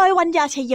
โดยวัญญาชยโย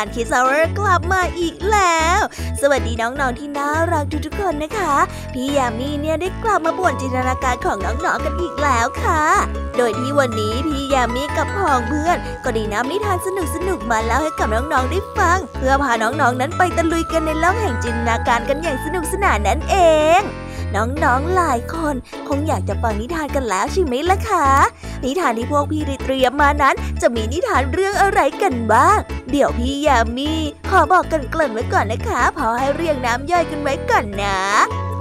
การคิสเวอร์กลับมาอีกแล้ว สวัสดีน้องๆที่น่ารักทุกๆคนนะคะ พี่ยามีเนี่ยได้กลับมาบ่วนจินตนาการของน้องๆกันอีกแล้วค่ะ โดยที่วันนี้พี่ยามีกับพองเพื่อน ก็ได้นำนิทานสนุกๆมาเล่าให้กับน้องๆได้ฟัง เพื่อพาน้องๆนั้นไปตะลุยกันในโลกแห่งจินตนาการกันอย่างสนุกสนานนั่นเองน้องๆ หลายคนคงอยากจะฟังนิทานกันแล้วใช่ไหมล่ะคะ นิทานที่พวกพี่ได้เตรียมมานั้น จะมีนิทานเรื่องอะไรกันบ้าง เดี๋ยวพี่ยามีขอบอกกันเกริ่นไว้ก่อนนะคะพอให้เรียงน้ำย่อยกันไว้ก่อนนะ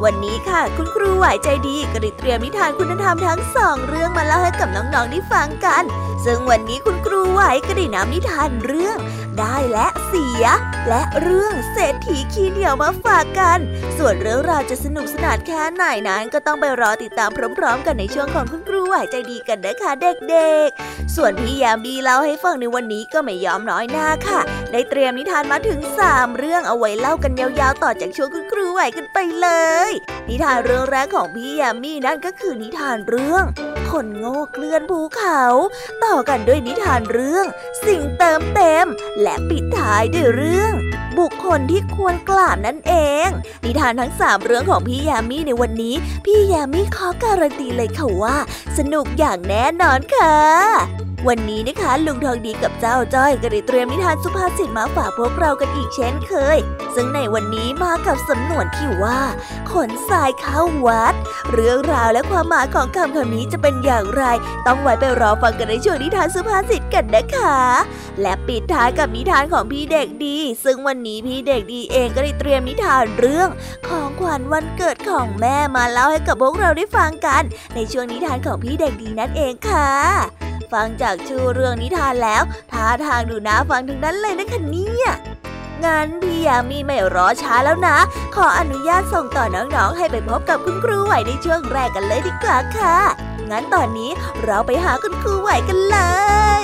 วันนี้ค่ะคุณครูไหวใจดีก็ได้เตรียมนิทานคุณธรรมทั้งสองเรื่องมาเล่าให้กับน้องๆได้ฟังกัน ซึ่งวันนี้คุณครูไหวก็ได้นำนิทานเรื่อง ได้และเสีย และเรื่องเศรษฐีขี้เหนียวมาฝากกัน ส่วนเรื่องราวจะสนุกสนานแค่ไหนนั้นก็ต้องไปรอติดตามพร้อม ๆ กันในช่วงของคุณครูไหวใจดีกันนะคะเด็กๆ ส่วนพี่ยามบีเล่าให้ฟังในวันนี้ก็ไม่ยอมน้อยหน้าค่ะ ได้เตรียมนิทานมาถึง 3 เรื่องเอาไว้เล่ากันยาวๆ ต่อจากช่วงคุณครูไหวกันไปเลย นิทานเรื่องแรกของพี่ยามีนั่นก็คือนิทานเรื่องคนโง่เกลื่อนภูเขา ต่อกันด้วยนิทานเรื่อง สิ่งเติมเต็มและและปิดท้ายด้วยเรื่อง บุคคลที่ควรกราบนั่นเอง นิทานทั้งสามเรื่องของพี่ยามีในวันนี้ พี่ยามีขอการันตีเลยค่ะว่า สนุกอย่างแน่นอนค่ะ วันนี้นะคะลุงทองดีกับเจ้าจ้อยก็ได้เตรียมนิทานสุภาษิตมาฝากพวกเรากันอีกเช่นเคย ซึ่งในวันนี้มากับสำนวนที่ว่า ขนทรายเข้าวัด เรื่องราวและความหมายของคำคำนี้จะเป็นอย่างไร ต้องไว้ไปรอฟังกันในช่วงนิทานสุภาษิตกันนะคะ และปิดท้ายกับนิทานของพี่เด็กดี ซึ่งวันนี้พี่เด็กดีเองก็ได้เตรียมนิทานเรื่องของขวัญวันเกิดของแม่มาเล่าให้กับพวกเราได้ฟังกัน ในช่วงนิทานของพี่เด็กดีนั่นเองค่ะ ฟังจากชื่อเรื่องนิทานแล้วท่าทางดูน่าฟังถึงนั้นเลยนะคะเนี่ยงั้นพี่ยามีไม่รอช้าแล้วนะ ขออนุญาตส่งต่อน้องๆ ให้ไปพบกับคุณครูไหวในช่วงแรกกันเลยดีกว่าค่ะ งั้นตอนนี้เราไปหาคุณครูไหวกันเลย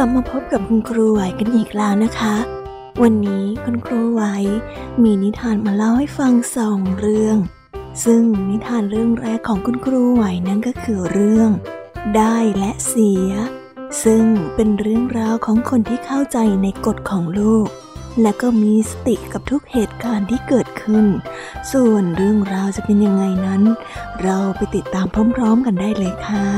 ลับมาพบกับคุณครูไหวกันอีกแล้วนะคะ วันนี้คุณครูไหวมีนิทานมาเล่าให้ฟังสองเรื่อง ซึ่งนิทานเรื่องแรกของคุณครูไหวนั้นก็คือเรื่อง ได้และเสีย ซึ่งเป็นเรื่องราวของคนที่เข้าใจในกฎของโลกและก็มีสติกับทุกเหตุการณ์ที่เกิดขึ้น ส่วนเรื่องราวจะเป็นยังไงนั้น เราไปติดตามพร้อมๆกันได้เลยค่ะ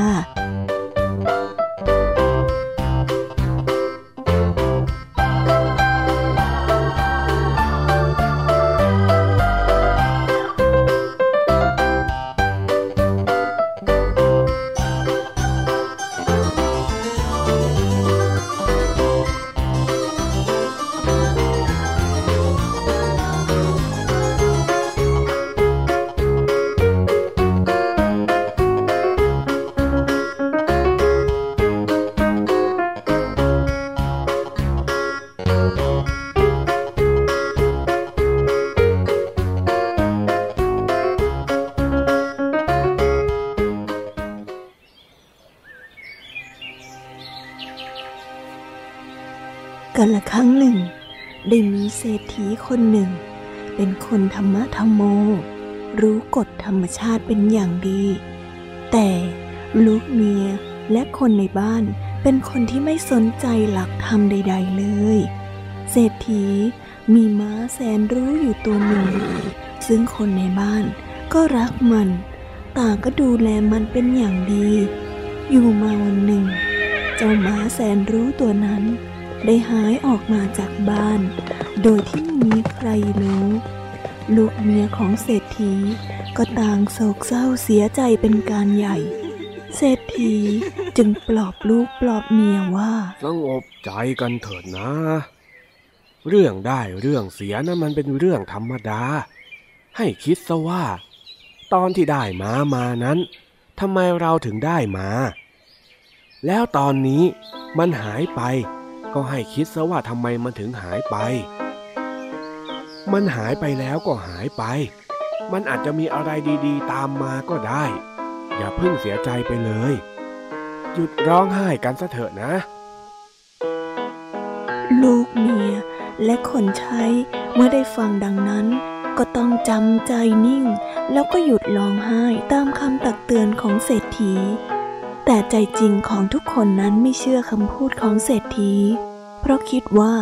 ธรรมชาติเป็นอย่างดี แต่ลูกเมียและคนในบ้านเป็นคนที่ไม่สนใจหลักธรรมใด ๆ เลย เศรษฐีมีม้าแสนรู้อยู่ตัวหนึ่ง ซึ่งคนในบ้านก็รักมัน ต่างก็ดูแลมันเป็นอย่างดี อยู่มาวันหนึ่ง เจ้าม้าแสนรู้ตัวนั้น ได้หายออกมาจากบ้าน โดยที่ไม่มีใครรู้ ลูกเมียของเศรษฐีก็ต่างโศกเศร้าเสียใจเป็นการใหญ่ เศรษฐีจึงปลอบลูกปลอบเมียว่า สงบใจกันเถิดนะ เรื่องได้เรื่องเสียนะั้นมันเป็นเรื่องธรรมดา ให้คิดซะว่า ตอนที่ได้มามานั้นทำไมเราถึงได้มา แล้วตอนนี้มันหายไป ก็ให้คิดซะว่าทำไมมันถึงหายไป มันหายไปแล้วก็หายไป มันอาจจะมีอะไรดีๆ ตามมาก็ได้ อย่าเพิ่งเสียใจไปเลย หยุดร้องไห้กันซะเถอะนะ ลูกเมียและคนใช้เมื่อได้ฟังดังนั้น ก็ต้องจำใจนิ่ง แล้วก็หยุดร้องไห้ตามคำตักเตือนของเศรษฐี แต่ใจจริงของทุกคนนั้นไม่เชื่อคำพูดของเศรษฐี เพราะคิดว่า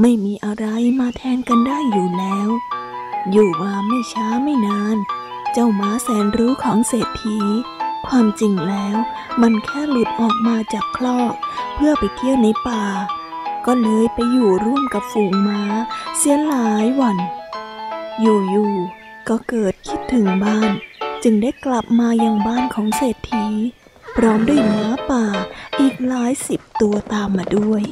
ไม่มีอะไรมาแทนกันได้อยู่แล้ว อยู่มาไม่ช้าไม่นาน เจ้าม้าแสนรู้ของเศรษฐี ความจริงแล้วมันแค่หลุดออกมาจากคลอก เพื่อไปเที่ยวในป่า ก็เลยไปอยู่ร่วมกับฝูงม้า เสียหลายวัน อยู่ๆก็เกิดคิดถึงบ้าน จึงได้กลับมายังบ้านของเศรษฐีพร้อมด้วยม้าป่าอีกหลายสิบตัวตามมาด้วย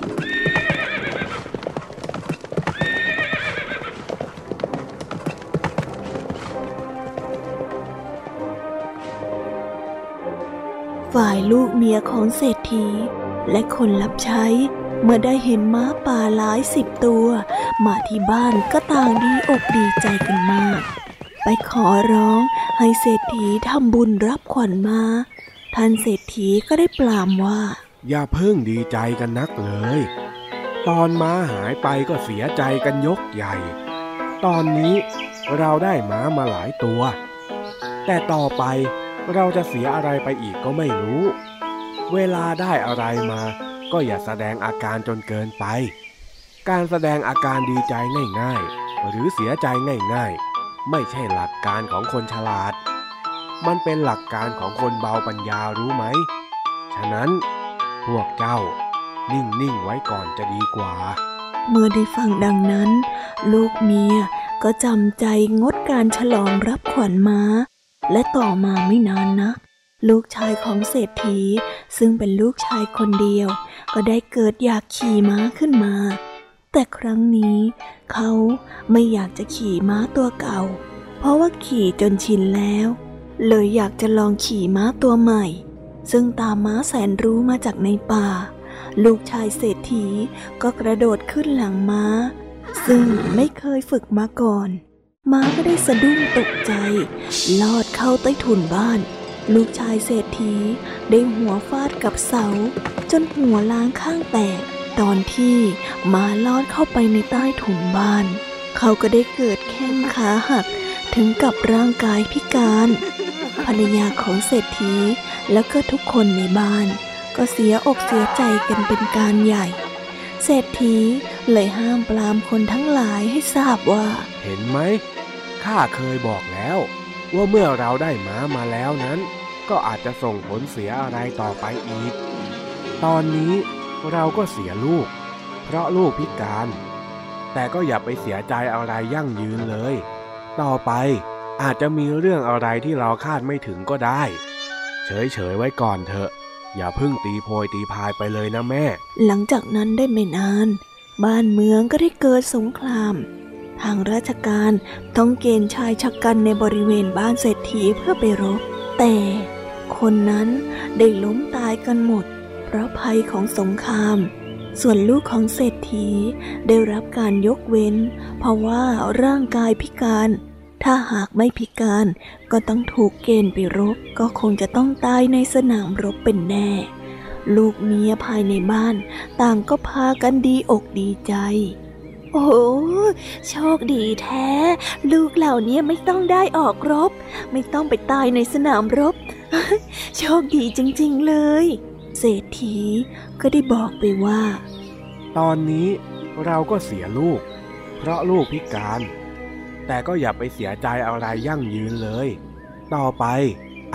ฝ่ายลูกเมียของเศรษฐี และคนรับใช้ เมื่อได้เห็นม้าป่าหลายสิบตัว มาที่บ้านก็ต่างดีอกดีใจกันมาก ไปขอร้องให้เศรษฐีทำบุญรับขวัญมา ท่านเศรษฐีก็ได้ปลามว่า อย่าเพิ่งดีใจกันนักเลย ตอนม้าหายไปก็เสียใจกันยกใหญ่ ตอนนี้เราได้ม้ามาหลายตัว แต่ต่อไป เราจะเสียอะไรไปอีกก็ไม่รู้ เวลาได้อะไรมา ก็อย่าแสดงอาการจนเกินไป การแสดงอาการดีใจง่ายๆ หรือเสียใจง่ายๆ ไม่ใช่หลักการของคนฉลาด มันเป็นหลักการของคนเบาปัญญารู้ไหม ฉะนั้น พวกเจ้า นิ่งๆไว้ก่อนจะดีกว่า เมื่อได้ฟังดังนั้น ลูกเมียก็จำใจงดการฉลองรับขวัญม้า และต่อมาไม่นานนักลูกชายของเศรษฐี ซึ่งเป็นลูกชายคนเดียว ก็ได้เกิดอยากขี่ม้าขึ้นมา แต่ครั้งนี้ เขาไม่อยากจะขี่ม้าตัวเก่า เพราะว่าขี่จนชินแล้ว เลยอยากจะลองขี่ม้าตัวใหม่ ซึ่งตามม้าแสนรู้มาจากในป่า ลูกชายเศรษฐีก็กระโดดขึ้นหลังม้า ซึ่งไม่เคยฝึกมาก่อน ม้าก็ได้สะดุ้งตกใจ ลอดเข้าใต้ถุนบ้าน ลูกชายเศรษฐีได้หัวฟาดกับเสา จนหัวล้างข้างแตก ตอนที่ม้าลอดเข้าไปในใต้ถุนบ้าน เขาก็ได้เกิดแข้งขาหักถึงกับร่างกายพิการ ภรรยาของเศรษฐีแล้วก็ทุกคนในบ้าน ก็เสียอกเสียใจกันเป็นการใหญ่ เศรษฐีเลยห้ามปรามคนทั้งหลายให้ทราบว่า เห็นไหม ข้าเคยบอกแล้ว ว่าเมื่อเราได้ม้ามาแล้วนั้น ก็อาจจะส่งผลเสียอะไรต่อไปอีก ตอนนี้เราก็เสียลูก เพราะลูกพิการ แต่ก็อย่าไปเสียใจอะไรยั่งยืนเลย ต่อไปอาจจะมีเรื่องอะไรที่เราคาดไม่ถึงก็ได้ เฉยๆไว้ก่อนเถอะ อย่าพิ่งตีโพยตีพายไปเลยนะแม่ หลังจากนั้นได้ไม่นาน บ้านเมืองก็ได้เกิดสงคราม ทางราชการต้องเกณฑ์ชายชะกันในบริเวณบ้านเศรษฐีเพื่อไปรบ แต่คนนั้นได้ล้มตายกันหมด เพราะภัยของสงคราม ส่วนลูกของเศรษฐีได้รับการยกเว้น เพราะว่าร่างกายพิการ ถ้าหากไม่พิการก็ต้องถูกเกณฑ์ไปรบ ก็คงจะต้องตายในสนามรบเป็นแน่ ลูกเมียภายในบ้าน ต่างก็พากันดีอกดีใจ โอ้โชคดีแท้ ลูกเหล่านี้ไม่ต้องได้ออกรบ ไม่ต้องไปตายในสนามรบ โชคดีจริง ๆเลย เศรษฐีก็ได้บอกไปว่า ตอนนี้เราก็เสียลูก เพราะลูกพิการ แต่ก็อย่าไปเสียใจอะไรยั่งยืนเลย ต่อไป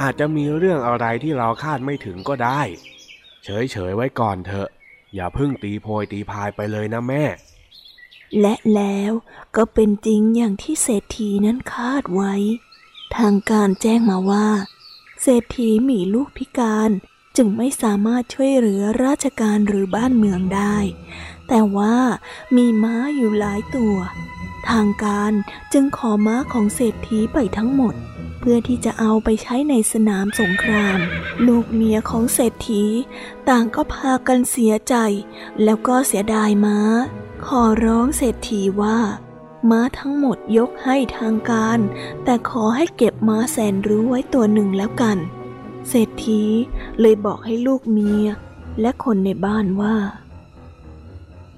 อาจจะมีเรื่องอะไรที่เราคาดไม่ถึงก็ได้ เฉยๆไว้ก่อนเถอะ อย่าพิ่งตีโพยตีพายไปเลยนะแม่ และแล้วก็เป็นจริงอย่างที่เศรษฐีนั้นคาดไว้ ทางการแจ้งมาว่า เศรษฐีมีลูกพิการจึงไม่สามารถช่วยเหลือราชการหรือบ้านเมืองได้ แต่ว่ามีม้าอยู่หลายตัว ทางการจึงขอม้าของเศรษฐีไปทั้งหมด เพื่อที่จะเอาไปใช้ในสนามสงคราม ลูกเมียของเศรษฐี ต่างก็พากันเสียใจ แล้วก็เสียดายม้า ขอร้องเศรษฐีว่า ม้าทั้งหมดยกให้ทางการ แต่ขอให้เก็บม้าแสนรู้ไว้ตัวหนึ่งแล้วกัน เศรษฐีเลยบอกให้ลูกเมีย และคนในบ้านว่า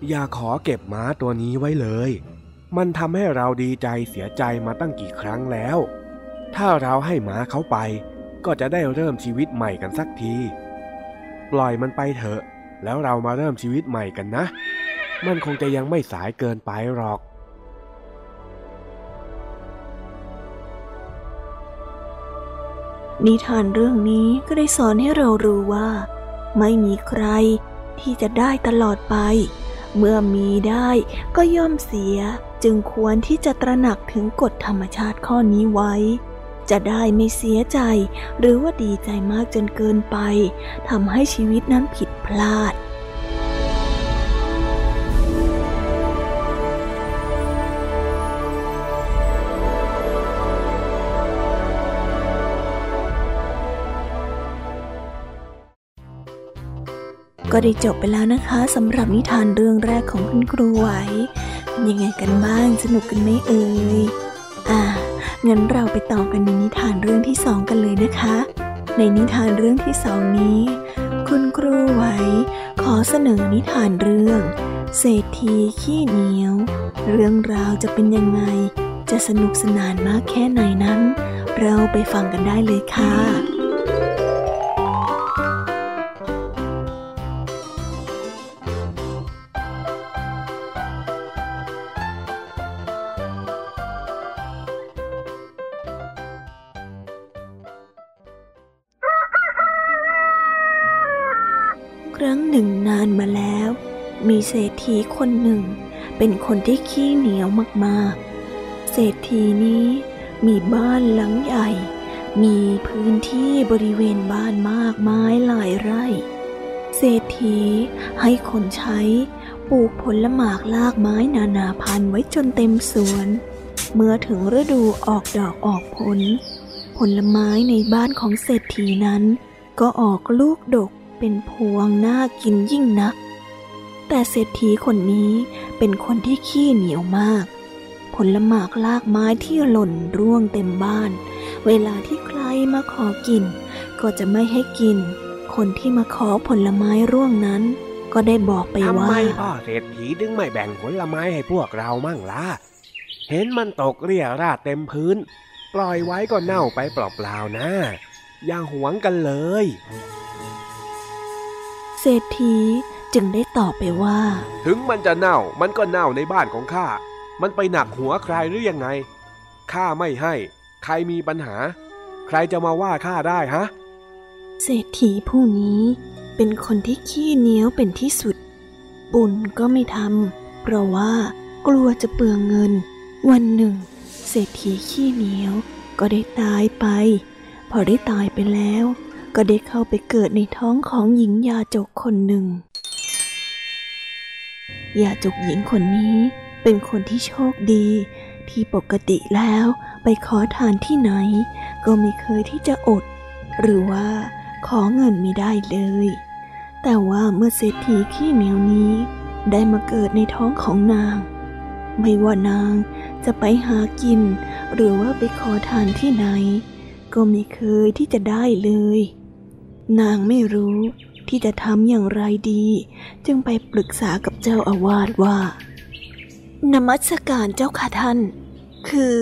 อย่าขอเก็บม้าตัวนี้ไว้เลย มันทำให้เราดีใจเสียใจมาตั้งกี่ครั้งแล้ว ถ้าเราให้ม้าเขาไป ก็จะได้เริ่มชีวิตใหม่กันสักที ปล่อยมันไปเถอะ แล้วเรามาเริ่มชีวิตใหม่กันนะ มันคงจะยังไม่สายเกินไปหรอก นิทานเรื่องนี้ก็ได้สอนให้เรารู้ว่า ไม่มีใครที่จะได้ตลอดไป เมื่อมีได้ก็ย่อมเสียจึงควรที่จะตระหนักถึงกฎธรรมชาติข้อนี้ไว้ จะได้ไม่เสียใจ หรือว่าดีใจมากจนเกินไปทำให้ชีวิตนั้นผิดพลาด ก็ได้จบไปแล้วนะคะสำหรับนิทานเรื่องแรกของคุณครูไหว ยังไงกันบ้างสนุกกันไหมเอ่ยอ่างั้นเราไปต่อกันในนิทานเรื่องที่สองกันเลยนะคะ ในนิทานเรื่องที่สองนี้ คุณครูไหว ขอเสนอนิทานเรื่อง เศรษฐีขี้เหนียว เรื่องราวจะเป็นยังไง จะสนุกสนานมากแค่ไหนนั้น เราไปฟังกันได้เลยค่ะ ผีคนหนึ่ง เป็นคนที่ขี้เหนียวมากๆ เศรษฐีนี้มีบ้านหลังใหญ่ มีพื้นที่บริเวณบ้านมากมายหลายไร่ เศรษฐีให้คนใช้ปลูกผลหมากลากไม้นานาพันธุ์ไว้จนเต็มสวน เมื่อถึงฤดูออกดอกออกผล ผลไม้ในบ้านของเศรษฐีนั้น ก็ออกลูกดกเป็นพวงน่ากินยิ่งนัก แต่เศรษฐีคนนี้เป็นคนที่ขี้เหนียวมาก ผลหมากลากไม้ที่หล่นร่วงเต็มบ้าน เวลาที่ใครมาขอกิน ก็จะไม่ให้กิน คนที่มาขอผลไม้ร่วงนั้น ก็ได้บอกไปทำว่าไมพ่อเศรษฐีดึงไม่แบ่งผลไม้ให้พวกเรามั่งล่ะเห็นมันตกเรี่ยราดเต็มพื้น ปล่อยไว้ก็เน่าไปเปล่าๆนะอย่าหวงกันเลย เศรษฐี จึงได้ตอบไปว่า ถึงมันจะเน่ามันก็เน่าในบ้านของข้า มันไปหนักหัวใครหรือยังไงข้าไม่ให้ ใครมีปัญหา ใครจะมาว่าข้าได้ฮะ เศรษฐีผู้นี้เป็นคนที่ขี้เหนียวเป็นที่สุด บุญก็ไม่ทำเพราะว่ากลัวจะเปลืองเงิน วันหนึ่ง เศรษฐีขี้เหนียวก็ได้ตายไป พอได้ตายไปแล้ว ก็ได้เข้าไปเกิดในท้องของหญิงยาจกคนหนึ่ง ยาจุกหญิงคนนี้เป็นคนที่โชคดี ที่ปกติแล้วไปขอทานที่ไหน ก็ไม่เคยที่จะอด หรือว่าขอเงินไม่ได้เลย แต่ว่าเมื่อเศรษฐีขี้เหนียวนี้ ได้มาเกิดในท้องของนาง ไม่ว่านางจะไปหากิน หรือว่าไปขอทานที่ไหน ก็ไม่เคยที่จะได้เลย นางไม่รู้ ที่จะทำอย่างไรดี จึงไปปรึกษากับเจ้าอาวาสว่านมัสการเจ้าค่ะท่าน คือ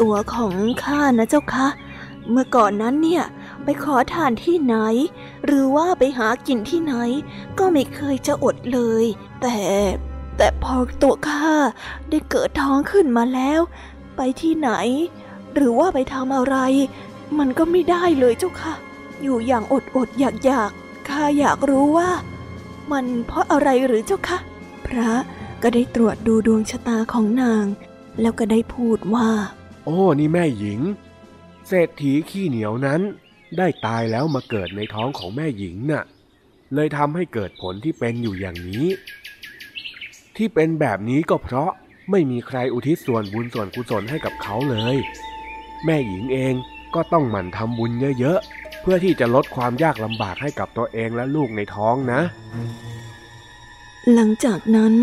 ตัวของข้านะเจ้าคะ เมื่อก่อนนั้นเนี่ยไปขอทานที่ไหน หรือว่าไปหากินที่ไหน ก็ไม่เคยจะอดเลย แต่แต่พอตัวข้าได้เกิดท้องขึ้นมาแล้ว ไปที่ไหน หรือว่าไปทำอะไร มันก็ไม่ได้เลยเจ้าค่ะ อยู่อย่างอดอดอยากอยาก ข้าอยากรู้ว่า มันเพราะอะไรหรือเจ้าคะ พระก็ได้ตรวจดูดวงชะตาของนาง แล้วก็ได้พูดว่า โอ้นี่แม่หญิง เศรษฐีขี้เหนียวนั้น ได้ตายแล้วมาเกิดในท้องของแม่หญิงน่ะ เลยทำให้เกิดผลที่เป็นอยู่อย่างนี้ ที่เป็นแบบนี้ก็เพราะไม่มีใครอุทิศส่วนบุญส่วนกุศลให้กับเขาเลย แม่หญิงเองก็ต้องหมั่นทำบุญเยอะๆ เพื่อที่จะลดความยากลำบากให้กับตัวเองและลูกในท้องนะ หลังจากนั้น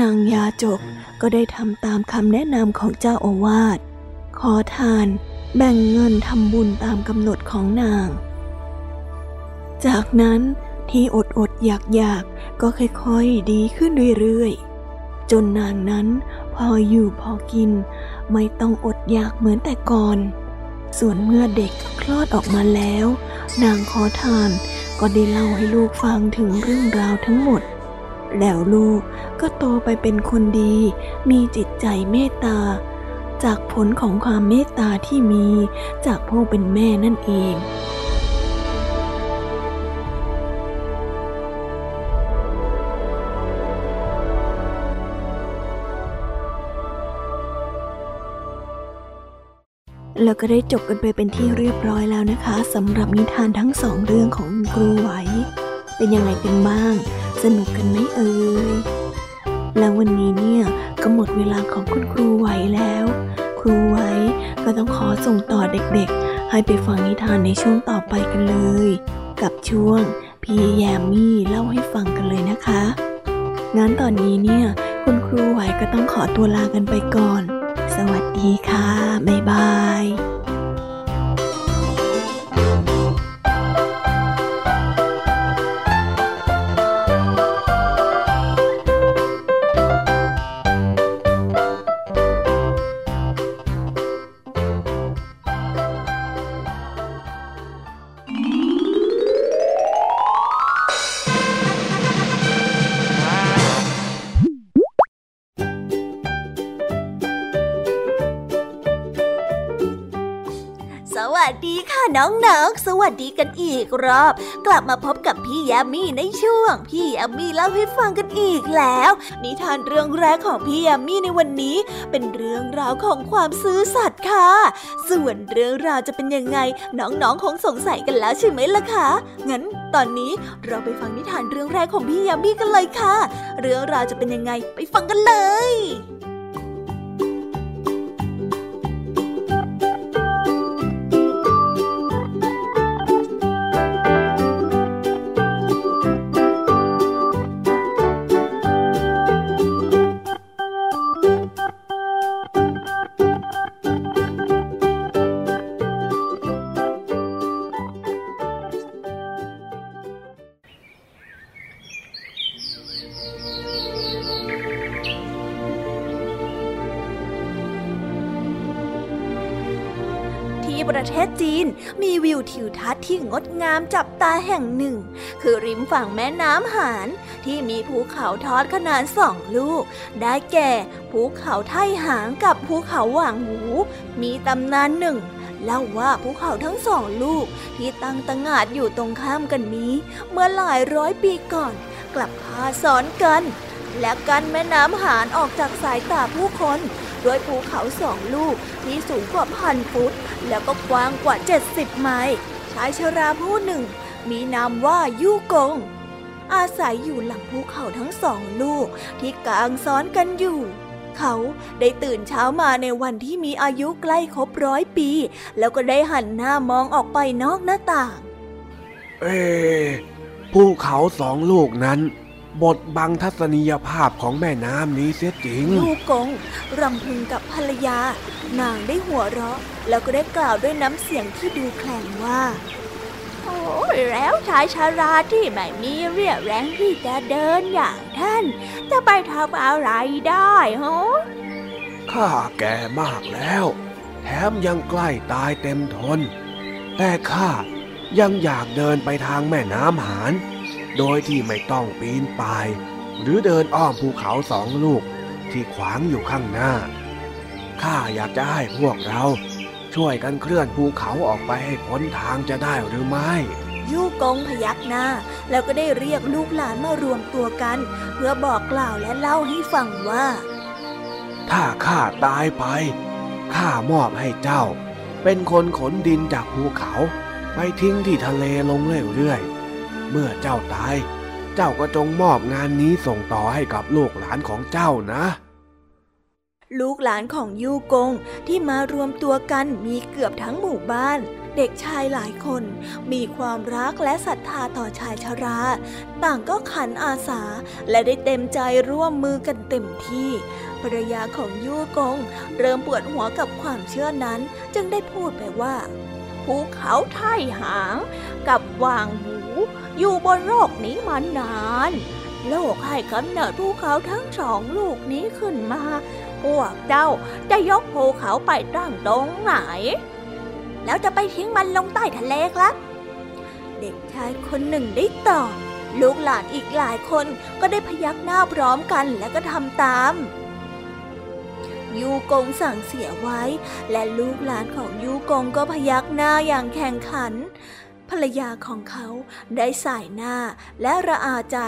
นางยาจกก็ได้ทำตามคำแนะนำของเจ้าอาวาสขอทานแบ่งเงินทำบุญตามกำหนดของนาง จากนั้นที่อดอดอยากอยากก็ค่อยๆ ดีขึ้นเรื่อยๆ จนนางนั้นพออยู่พอกิน ไม่ต้องอดอยากเหมือนแต่ก่อน ส่วนเมื่อเด็กคลอดออกมาแล้ว นางขอทานก็ได้เล่าให้ลูกฟังถึงเรื่องราวทั้งหมด แล้วลูกก็โตไปเป็นคนดี มีจิตใจเมตตา จากผลของความเมตตาที่มีจากผู้เป็นแม่นั่นเอง แล้วก็ได้จบกันไปเป็นที่เรียบร้อยแล้วนะคะสำหรับนิทานทั้งสองเรื่องของครูไหว เป็นยังไงกันบ้าง สนุกกันไหมเอ่ยแล้ววันนี้เนี่ยก็หมดเวลาของคุณครูไหวแล้ว ครูไหวก็ต้องขอส่งต่อเด็กๆ ให้ไปฟังนิทานในช่วงต่อไปกันเลย กับช่วงพี่แยมมี่เล่าให้ฟังกันเลยนะคะงั้นตอนนี้เนี่ย คุณครูไหวก็ต้องขอตัวลากันไปก่อน สวัสดีค่ะ บ๊ายบาย น้องๆ สวัสดีกันอีกรอบ กลับมาพบกับพี่ยามีในช่วง พี่ยามีเล่าให้ฟังกันอีกแล้ว นิทานเรื่องแรกของพี่ยามีในวันนี้ เป็นเรื่องราวของความซื่อสัตย์ค่ะ ส่วนเรื่องราวจะเป็นยังไง น้องๆ คงสงสัยกันแล้วใช่ไหมล่ะคะ งั้นตอนนี้เราไปฟังนิทานเรื่องแรกของพี่ยามีกันเลยค่ะ เรื่องราวจะเป็นยังไงไปฟังกันเลย วิวทิวทัศน์ที่งดงามจับตาแห่งหนึ่ง คือริมฝั่งแม่น้ำหาน ที่มีภูเขาทอดขนาดสองลูก ได้แก่ภูเขาไทหางกับภูเขาหว่างหู มีตำนานหนึ่งเล่าว่าภูเขาทั้งสองลูกที่ตั้งตงาดอยู่ตรงข้ามกันนี้ เมื่อหลายร้อยปีก่อน กลับพาซ้อนกัน และกันแม่น้ำหานออกจากสายตาผู้คนด้วยภูเขาสองลูกที่สูงกว่าพันฟุต แล้วก็กว้างกว่า 70 ไมล์ชายชราผู้หนึ่ง มีนามว่ายู่กง อาศัยอยู่หลังภูเขาทั้งสองลูกที่กลางซ้อนกันอยู่ เขาได้ตื่นเช้ามาในวันที่มีอายุใกล้ครบร้อยปี แล้วก็ได้หันหน้ามองออกไปนอกหน้าต่าง เอภูเขาสองลูกนั้น บทบังทัศนียภาพของแม่น้ำนี้เสียจริง ลูกกงรำพึงกับภรรยา นางได้หัวเราะ แล้วก็ได้กล่าวด้วยน้ำเสียงที่ดูแข็งว่า โอ้แล้วชายชาราที่ไม่มีเรี่ยวแรงที่จะเดินอย่างท่าน จะไปทำอะไรได้ฮะข้าแก่มากแล้ว แถมยังใกล้ตายเต็มทน แต่ข้ายังอยากเดินไปทางแม่น้ำหาน โดยที่ไม่ต้องปีนป่าย หรือเดินอ้อมภูเขาสองลูกที่ขวางอยู่ข้างหน้า ข้าอยากจะให้พวกเรา ช่วยกันเคลื่อนภูเขาออกไปให้พ้นทางจะได้หรือไม่ยู่กงพยักหน้า แล้วก็ได้เรียกลูกหลานมารวมตัวกัน เพื่อบอกกล่าวและเล่าให้ฟังว่า ถ้าข้าตายไปข้ามอบให้เจ้า เป็นคนขนดินจากภูเขา ไปทิ้งที่ทะเลลงเรื่อยๆ เมื่อเจ้าตาย เจ้าก็จงมอบงานนี้ส่งต่อให้กับลูกหลานของเจ้านะ ลูกหลานของยูกงที่มารวมตัวกันมีเกือบทั้งหมู่บ้านเด็กชายหลายคนมีความรักและศรัทธาต่อชายชรา ต่างก็ขันอาสาและได้เต็มใจร่วมมือกันเต็มที่ ภรรยาของยูกง เริ่มปวดหัวกับความเชื่อนั้น จึงได้พูดไปว่า ภูเขาไท่หางกับวางหู อยู่บนโลกนี้มานาน โลกให้กำเนิดภูเขาทั้งสองลูกนี้ขึ้นมา พวกเจ้าจะยกภูเขาไปตั้งตรงไหน แล้วจะไปทิ้งมันลงใต้ทะเลครับ เด็กชายคนหนึ่งได้ตอบลูกหลานอีกหลายคนก็ได้พยักหน้าพร้อมกันและก็ทำตาม ยูกงสั่งเสียไว้ และลูกหลานของยูกงก็พยักหน้าอย่างแข่งขัน ภรรยาของเขาได้สายหน้าและระอาใจ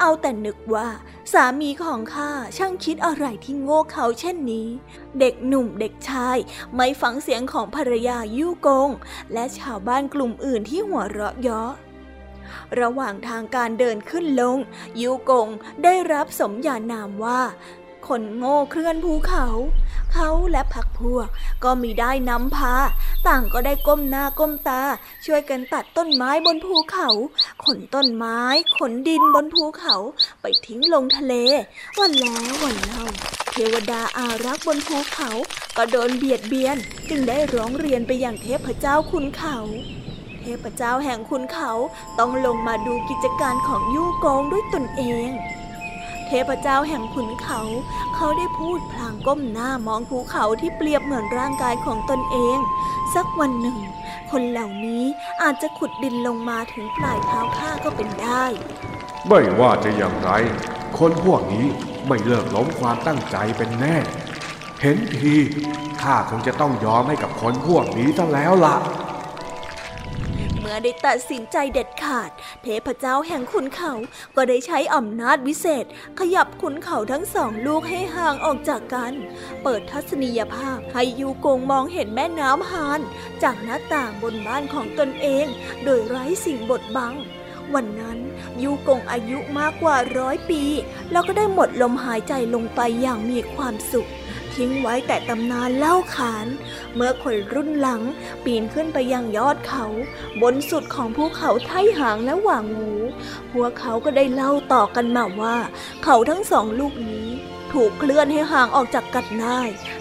เอาแต่นึกว่า สามีของข้าช่างคิดอะไรที่โง่เขาเช่นนี้ เด็กหนุ่มเด็กชายไม่ฟังเสียงของภรรยายูกง และชาวบ้านกลุ่มอื่นที่หัวเราะเยาะระหว่างทางการเดินขึ้นลงยูกงได้รับสมญานามว่า คนโง่เคลื่อนภูเขา เขาและพักพวก ก็มีได้นำพา ต่างก็ได้ก้มหน้าก้มตา ช่วยกันตัดต้นไม้บนภูเขาขนต้นไม้ ขนดินบนภูเขา ไปทิ้งลงทะเล วันแล้ววันเล่าเทวดาอารักษ์บนภูเขา ก็โดนเบียดเบียน จึงได้ร้องเรียนไปยังเทพเจ้าคุณเขาเทพเจ้าแห่งคุณเขาต้องลงมาดูกิจการของยู่กงด้วยตนเอง เทพเจ้าแห่งขุนเขา เขาได้พูดพลางก้มหน้ามองภูเขาที่เปรียบเหมือนร่างกายของตนเอง สักวันหนึ่ง คนเหล่านี้อาจจะขุดดินลงมาถึงปลายเท้าข้าก็เป็นได้ ไม่ว่าจะอย่างไร คนพวกนี้ไม่เลิกล้มความตั้งใจเป็นแน่ เห็นทีข้าคงจะต้องยอมให้กับคนพวกนี้ซะแล้วละ่ะื่อได้ตัดสินใจเด็ดขาด เทพเจ้าแห่งขุนเขาก็ได้ใช้อำนาจวิเศษ ขยับขุนเขาทั้งสองลูกให้ห่างออกจากกัน เปิดทัศนียภาพให้ยูกงมองเห็นแม่น้ำฮาน จากหน้าต่างบนบ้านของตนเอง โดยไร้สิ่งบดบังวันนั้นยูกงอายุมากกว่าร้อยปี แล้วก็ได้หมดลมหายใจลงไปอย่างมีความสุข ทิ้งไว้แต่ตำนานเล่าขาน เมื่อคนรุ่นหลังปีนขึ้นไปยังยอดเขา บนสุดของภูเขาไทหางและหว่างหูพวกเขาก็ได้เล่าต่อกันมาว่า เขาทั้งสองลูกนี้ถูกเคลื่อนให้ห่างออกจากกันได้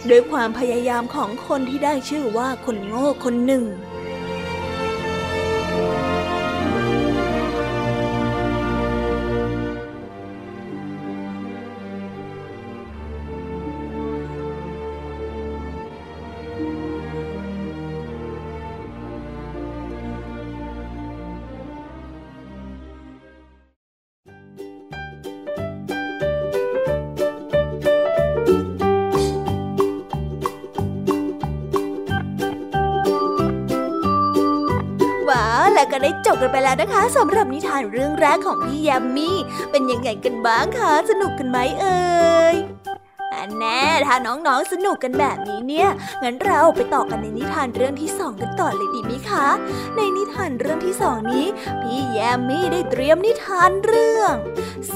ด้วยความพยายามของคนที่ได้ชื่อว่าคนโง่คนหนึ่ง แล้วก็ได้จบกันไปแล้วนะคะสำหรับนิทานเรื่องแรกของพี่ยามีเป็นยังไงกันบ้างคะสนุกกันไหมเอ่ยอันแน่ถ้าน้องๆ สนุกกันแบบนี้เนี่ย งั้นเราไปต่อกันในนิทานเรื่องที่สองกันต่อเลยดีไหมคะ ในนิทานเรื่องที่สองนี้ พี่แยมมี่ได้เตรียมนิทานเรื่อง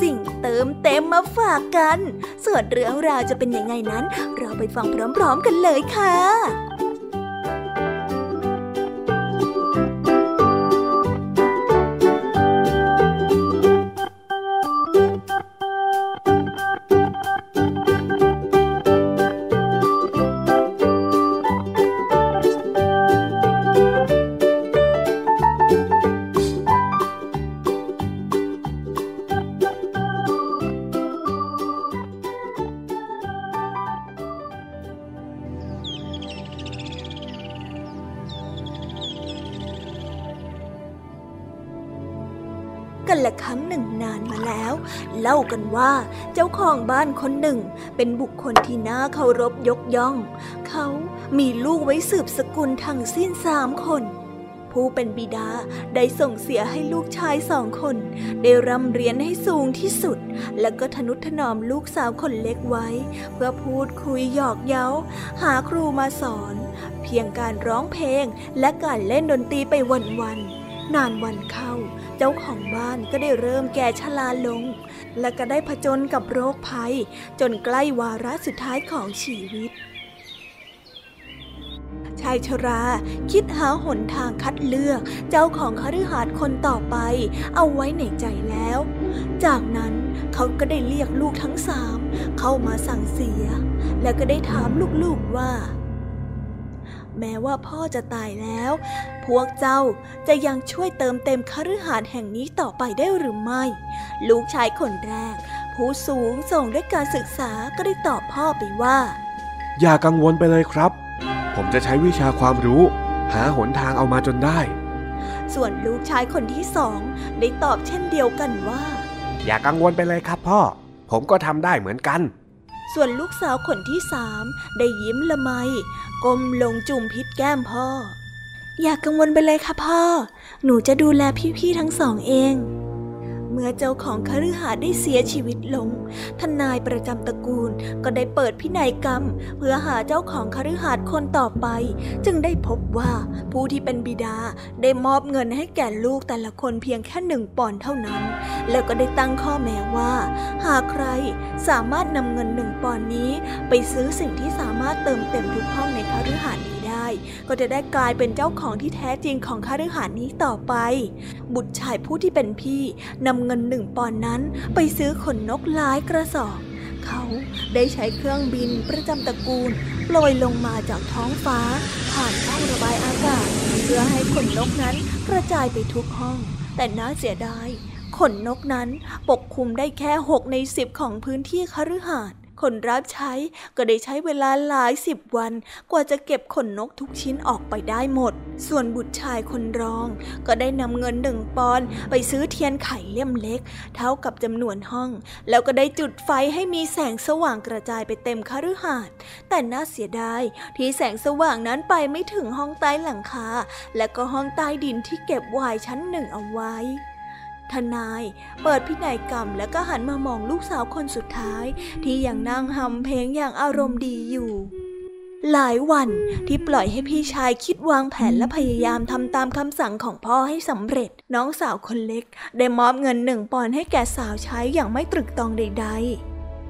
สิ่งเติมเต็มมาฝากกัน ส่วนเรื่องราวจะเป็นยังไงนั้น เราไปฟังพร้อม ๆ กันเลยค่ะ ว่าเจ้าของบ้านคนหนึ่ง เป็นบุคคลที่น่าเคารพยกย่อง เขามีลูกไว้สืบสกุลทั้งสิ้นสามคน ผู้เป็นบิดาได้ส่งเสียให้ลูกชายสองคน ได้ร่ำเรียนให้สูงที่สุด แล้วก็ทนุถนอมลูกสาวคนเล็กไว้ เพื่อพูดคุยหยอกเย้า หาครูมาสอน เพียงการร้องเพลงและการเล่นดนตรีไปวันๆนานวันเข้า เจ้าของบ้านก็ได้เริ่มแก่ชราลง และก็ได้ผจญกับโรคภัย จนใกล้วาระสุดท้ายของชีวิตชายชราคิดหาหนทางคัดเลือกเจ้าของคฤหาสน์คนต่อไป เอาไว้ในใจแล้ว จากนั้นเขาก็ได้เรียกลูกทั้งสามเข้ามาสั่งเสีย แล้วก็ได้ถามลูกๆว่า แม้ว่าพ่อจะตายแล้ว พวกเจ้าจะยังช่วยเติมเต็มคฤหาสน์แห่งนี้ต่อไปได้หรือไม่ ลูกชายคนแรก ผู้สูงส่งด้วยการศึกษาก็ได้ตอบพ่อไปว่า อย่ากังวลไปเลยครับ ผมจะใช้วิชาความรู้ หาหนทางเอามาจนได้ ส่วนลูกชายคนที่สองได้ตอบเช่นเดียวกันว่า อย่ากังวลไปเลยครับพ่อ ผมก็ทำได้เหมือนกันส่วนลูกสาวคนที่สามได้ยิ้มละไม ก้มลงจุ่มพิษแก้มพ่อ อย่ากังวลไปเลยค่ะพ่อ หนูจะดูแลพี่ๆทั้งสองเอง มื่อเจ้าของคฤหาสน์ได้เสียชีวิตลงทนายประจำตระกูลก็ได้เปิดพินัยกรรม เพื่อหาเจ้าของคฤหาสน์คนต่อไป จึงได้พบว่าผู้ที่เป็นบิดาได้มอบเงินให้แก่ลูกแต่ละคนเพียงแค่หนึ่งปอนด์เท่านั้น แล้วก็ได้ตั้งข้อแม้ว่า หากใครสามารถนำเงินหนึ่งปอนด์นี้ ไปซื้อสิ่งที่สามารถเติมเต็มทุกห้องในคฤหาสน์ ได้ ก็จะได้กลายเป็นเจ้าของที่แท้จริงของคฤหาสน์นี้ต่อไป บุตรชายผู้ที่เป็นพี่นำเงินหนึ่งปอนนั้นไปซื้อขนนกหลายกระสอบเขาได้ใช้เครื่องบินประจำตระกูลโปรยลงมาจากท้องฟ้า ผ่านช่องระบายอากาศ เพื่อให้ขนนกนั้นกระจายไปทุกห้อง แต่น่าเสียดายขนนกนั้นปกคลุมได้แค่ 6 ใน 10 ของพื้นที่คฤหาสน์ คนรับใช้ก็ได้ใช้เวลาหลายสิบวัน กว่าจะเก็บขนนกทุกชิ้นออกไปได้หมด ส่วนบุตรชายคนรอง ก็ได้นำเงินหนึ่งปอนไปซื้อเทียนไขเล่มเล็ก เท่ากับจำนวนห้อง แล้วก็ได้จุดไฟให้มีแสงสว่างกระจายไปเต็มคฤหาสน์แต่น่าเสียดายที่แสงสว่างนั้นไปไม่ถึงห้องใต้หลังคาและก็ห้องใต้ดินที่เก็บวายชั้นหนึ่งเอาไว้ ทนายเปิดพินัยกรรมแล้วก็หันมามองลูกสาวคนสุดท้าย ที่ยังนั่งหำเพลงอย่างอารมณ์ดีอยู่ หลายวันที่ปล่อยให้พี่ชายคิดวางแผนและพยายามทำตามคำสั่งของพ่อให้สำเร็จ น้องสาวคนเล็ก ได้มอบเงินหนึ่งปอนให้แก่สาวใช้อย่างไม่ตรึกตองใด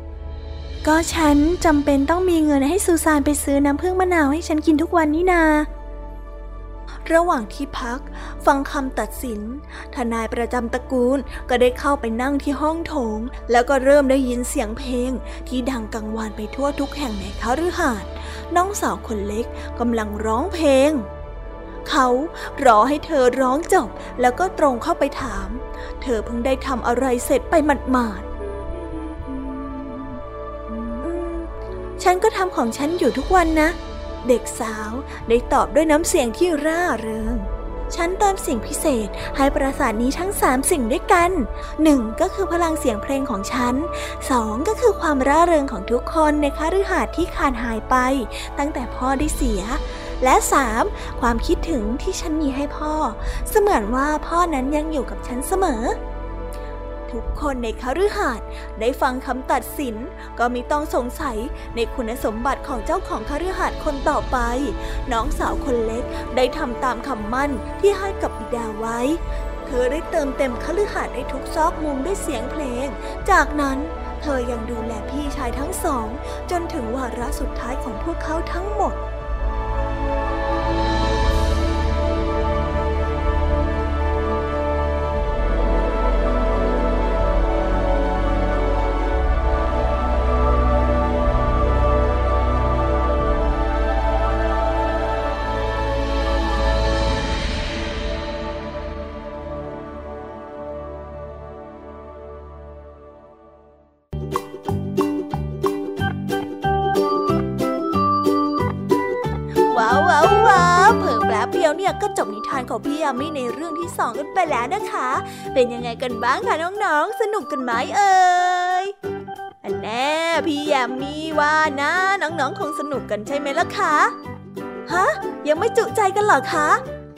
ๆก็ฉันจำเป็นต้องมีเงินให้ซูซานไปซื้อน้ำผึ้งมะนาวให้ฉันกินทุกวันนี่นา ระหว่างที่พัก ฟังคำตัดสิน ทนายประจำตระกูลก็ได้เข้าไปนั่งที่ห้องโถง แล้วก็เริ่มได้ยินเสียงเพลง ที่ดังกังวานไปทั่วทุกแห่งในคฤหาสน์น้องสาวคนเล็กกำลังร้องเพลง เขารอให้เธอร้องจบ แล้วก็ตรงเข้าไปถาม เธอเพิ่งได้ทำอะไรเสร็จไปหมาดๆฉันก็ทำของฉันอยู่ทุกวันนะ เด็กสาวได้ตอบด้วยน้ำเสียงที่ร่าเริง ฉันเติมสิ่งพิเศษให้ปราสาทนี้ทั้งสามสิ่งด้วยกันหนึ่งก็คือพลังเสียงเพลงของฉันสองก็คือความร่าเริงของทุกคนในคฤหาสน์ที่ขาดหายไป ตั้งแต่พ่อได้เสียและสามความคิดถึงที่ฉันมีให้พ่อ เสมือนว่าพ่อนั้นยังอยู่กับฉันเสมอ ทุกคนในคฤหาสน์ได้ฟังคำตัดสิน ก็มีต้องสงสัยในคุณสมบัติของเจ้าของคฤหาสน์คนต่อไป น้องสาวคนเล็กได้ทำตามคำมั่นที่ให้กับบิดาไว้ เธอได้เติมเต็มคฤหาสน์ในทุกซอกมุมด้วยเสียงเพลง จากนั้นเธอยังดูแลพี่ชายทั้งสอง จนถึงวาระสุดท้ายของพวกเขาทั้งหมดานของพี่ยามีในเรื่องที่สองกันไปแล้วนะคะ เป็นยังไงกันบ้างคะน้องๆ สนุกกันไหมเอ่ยอันแน่พี่ยามีว่านะน้องๆคงสนุกกันใช่ไหมล่ะคะ ฮะ ยังไม่จุใจกันหรอคะ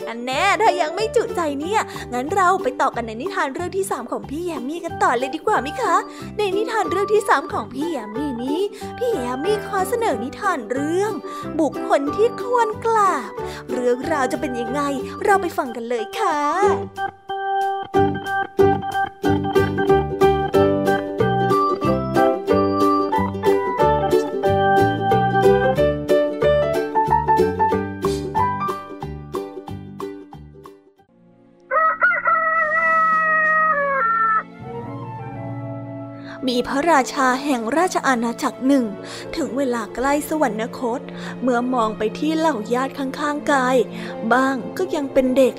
อันแน่ถ้ายังไม่จุใจเนี่ย งั้นเราไปต่อกันในนิทานเรื่องที่สามของพี่ยมมี่กันต่อเลยดีกว่าไหมคะ ในนิทานเรื่องที่สามของพี่ยมมี่นี้ พี่ยมมี่ขอเสนอนิทานเรื่อง บุคคลที่ควรกราบ เรื่องราวจะเป็นยังไง เราไปฟังกันเลยค่ะ มีพระราชาแห่งราชอาณาจักรหนึ่ง ถึงเวลาใกล้สวรรคต เมื่อมองไปที่เหล่าญาติข้างๆกาย บ้างก็ยังเป็นเด็ก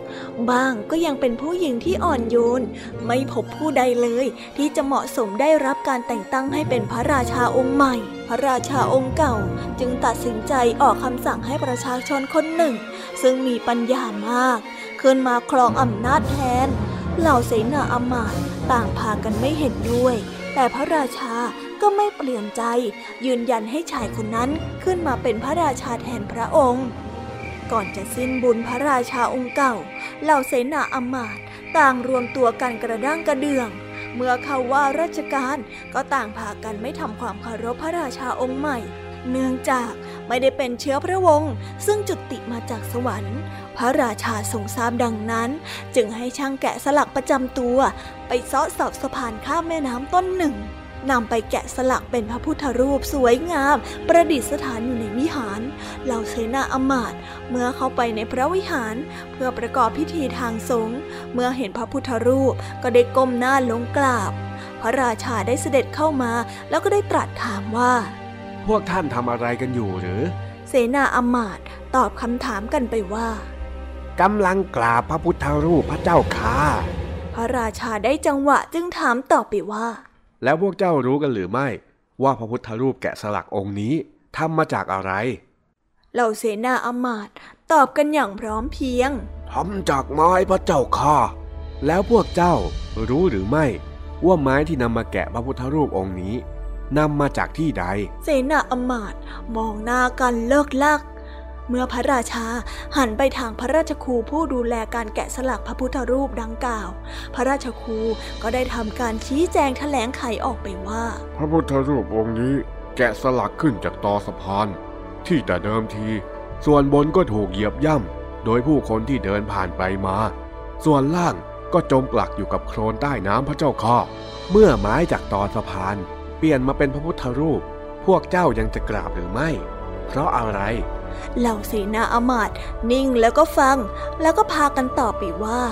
บ้างก็ยังเป็นผู้หญิงที่อ่อนโยน ไม่พบผู้ใดเลย ที่จะเหมาะสมได้รับการแต่งตั้งให้เป็นพระราชาองค์ใหม่ พระราชาองค์เก่าจึงตัดสินใจออกคำสั่งให้ประชาชนคนหนึ่ง ซึ่งมีปัญญามาก ขึ้นมาครองอำนาจแทน เหล่าเสนาอมาตย์ต่างพากันไม่เห็นด้วย แต่พระราชาก็ไม่เปลี่ยนใจ ยืนยันให้ชายคนนั้นขึ้นมาเป็นพระราชาแทนพระองค์ ก่อนจะสิ้นบุญพระราชาองค์เก่า เหล่าเสนาอมาตย์ต่างรวมตัวกันกระด้างกระเดื่อง เมื่อเขาว่าราชการก็ต่างพากันไม่ทำความเคารพพระราชาองค์ใหม่ เนื่องจาก ไม่ได้เป็นเชื้อพระวงศ์ซึ่งจุติมาจากสวรรค์ พระราชาทรงทราบดังนั้น จึงให้ช่างแกะสลักประจำตัว ไปเซาะสอบสะพานข้ามแม่น้ำต้นหนึ่งนำไปแกะสลักเป็นพระพุทธรูปสวยงาม ประดิษฐานอยู่ในวิหารเหล่าเสนาอมาตเมื่อเข้าไปในพระวิหาร เพื่อประกอบพิธีทางสงฆ์เมื่อเห็นพระพุทธรูปก็ได้ก้มหน้าลงกราบ พระราชาได้เสด็จเข้ามาแล้วก็ได้ตรัสถามว่า พวกท่านทำอะไรกันอยู่หรือ เสนาอมาตตอบคำถามกันไปว่ากำลังกราบพระพุทธรูปพระเจ้าค่ะพระราชาได้จังหวะจึงถามตอบไปว่า แล้วพวกเจ้ารู้กันหรือไม่ ว่าพระพุทธรูปแกะสลักองค์นี้ทำมาจากอะไร เหล่าเสนาอำมาตย์ตอบกันอย่างพร้อมเพรียงทำจากไม้พระเจ้าค่ะแล้วพวกเจ้ารู้หรือไม่ ว่าไม้ที่นำมาแกะพระพุทธรูปองค์นี้ นำมาจากที่ใด เสนาอำมาตย์มองหน้ากันเลิกลัก เมื่อพระราชาหันไปทางพระราชครูผู้ดูแลการแกะสลักพระพุทธรูปดังกล่าว พระราชครูก็ได้ทำการชี้แจงแถลงไขออกไปว่า พระพุทธรูปองค์นี้แกะสลักขึ้นจากตอสะพาน ที่แต่เดิมที ส่วนบนก็ถูกเหยียบย่ำโดยผู้คนที่เดินผ่านไปมา ส่วนล่างก็จมปลักอยู่กับโคลนใต้น้ำพระเจ้าค่ะเมื่อไม้จากตอสะพานเปลี่ยนมาเป็นพระพุทธรูป พวกเจ้ายังจะกราบหรือไม่ เพราะอะไร เหล่าเสนาอำมาตย์นิ่งแล้วก็ฟัง แล้วก็พากันตอบไปว่า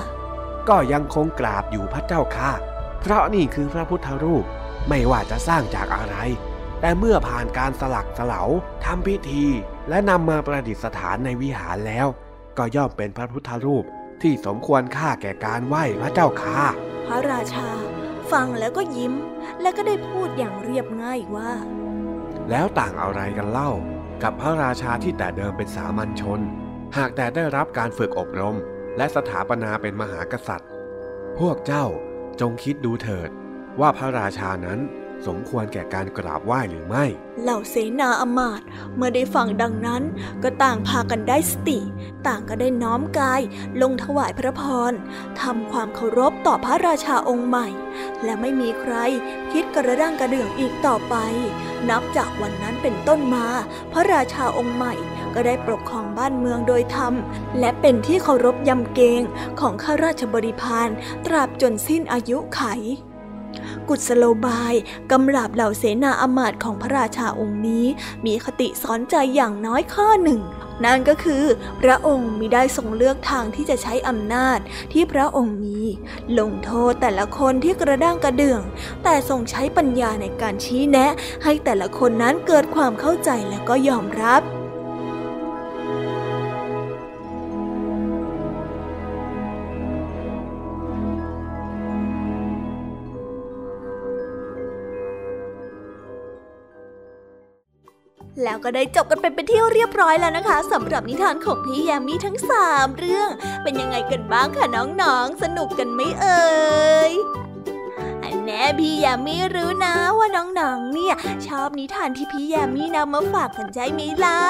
ก็ยังคงกราบอยู่พระเจ้าค่ะ เพราะนี่คือพระพุทธรูปไม่ว่าจะสร้างจากอะไร แต่เมื่อผ่านการสลักสลาทำพิธี และนำมาประดิษฐานในวิหารแล้ว ก็ย่อมเป็นพระพุทธรูปที่สมควรค่าแก่การไหว้พระเจ้าค่ะ พระราชา ฟังแล้วก็ยิ้ม แล้วก็ได้พูดอย่างเรียบง่ายว่า แล้วต่างอะไรกันเล่า กับพระราชาที่แต่เดิมเป็นสามัญชน หากแต่ได้รับการฝึกอบรม และสถาปนาเป็นมหากษัตริย์ พวกเจ้าจงคิดดูเถิด ว่าพระราชานั้น สมควรแก่การกราบไหว้หรือไม่ เหล่าเสนาอมาตย์เมื่อได้ฟังดังนั้น ก็ต่างพากันได้สติ ต่างก็ได้น้อมกาย ลงถวายพระพรทำความเคารพต่อพระราชาองค์ใหม่ และไม่มีใครคิดกระด้างกระเดื่องอีกต่อไป นับจากวันนั้นเป็นต้นมา พระราชาองค์ใหม่ก็ได้ปกครองบ้านเมืองโดยธรรม และเป็นที่เคารพยำเกรงของข้าราชบริพารตราบจนสิ้นอายุไข กุศโลบายกำราบเหล่าเสนาอำมาตย์ของพระราชาองค์นี้ มีคติสอนใจอย่างน้อยข้อหนึ่ง นั่นก็คือพระองค์มิได้ทรงเลือกทางที่จะใช้อำนาจที่พระองค์มี ลงโทษแต่ละคนที่กระด้างกระเดื่อง แต่ทรงใช้ปัญญาในการชี้แนะ ให้แต่ละคนนั้นเกิดความเข้าใจและก็ยอมรับ แล้วก็ได้จบกันไปเป็นที่เรียบร้อยแล้วนะคะสำหรับนิทานของพี่ยามีทั้งสามเรื่อง เป็นยังไงกันบ้างคะน้องๆ สนุกกันไหมเอ่ย แน่พี่ยามีรู้นะว่าน้องๆ เนี่ย ชอบนิทานที่พี่ยามีนำมาฝากกันใช่ไหมล่ะ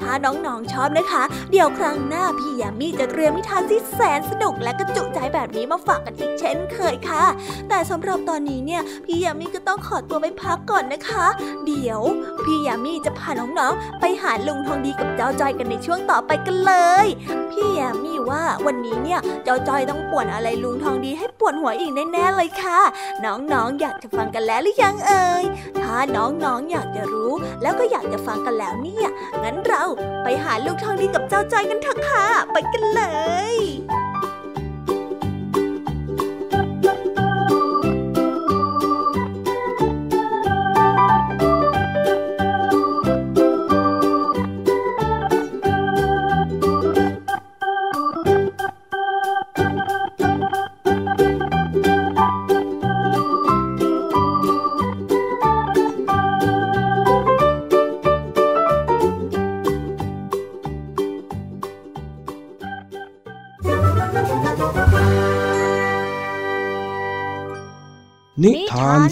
ถ้าน้องๆชอบนะคะ เดี๋ยวครั้งหน้าพี่ยามีจะเตรียมนิทานที่แสนสนุกและกระจุใจแบบนี้มาฝากกันอีกเช่นเคยค่ะ แต่สำหรับตอนนี้เนี่ยพี่ยามีก็ต้องขอตัวไปพักก่อนนะคะ เดี๋ยวพี่ยามีจะพาน้องๆ ไปหาลุงทองดีกับเจ้าจอยกันในช่วงต่อไปกันเลย พี่ยามีว่าวันนี้เนี่ยเจ้าจอยต้องปวนอะไรลุงทองดีให้ปวดหัวอีกแน่ๆเลยค่ะน้องๆอยากจะฟังกันแล้วหรือยังเอ่ย ถ้าน้องๆอยากจะรู้แล้วก็อยากจะฟังกันแล้วเนี่ย งั้นเราไปหาลูกทองดีกับเจ้าจอยกันเถอะค่ะ ไปกันเลย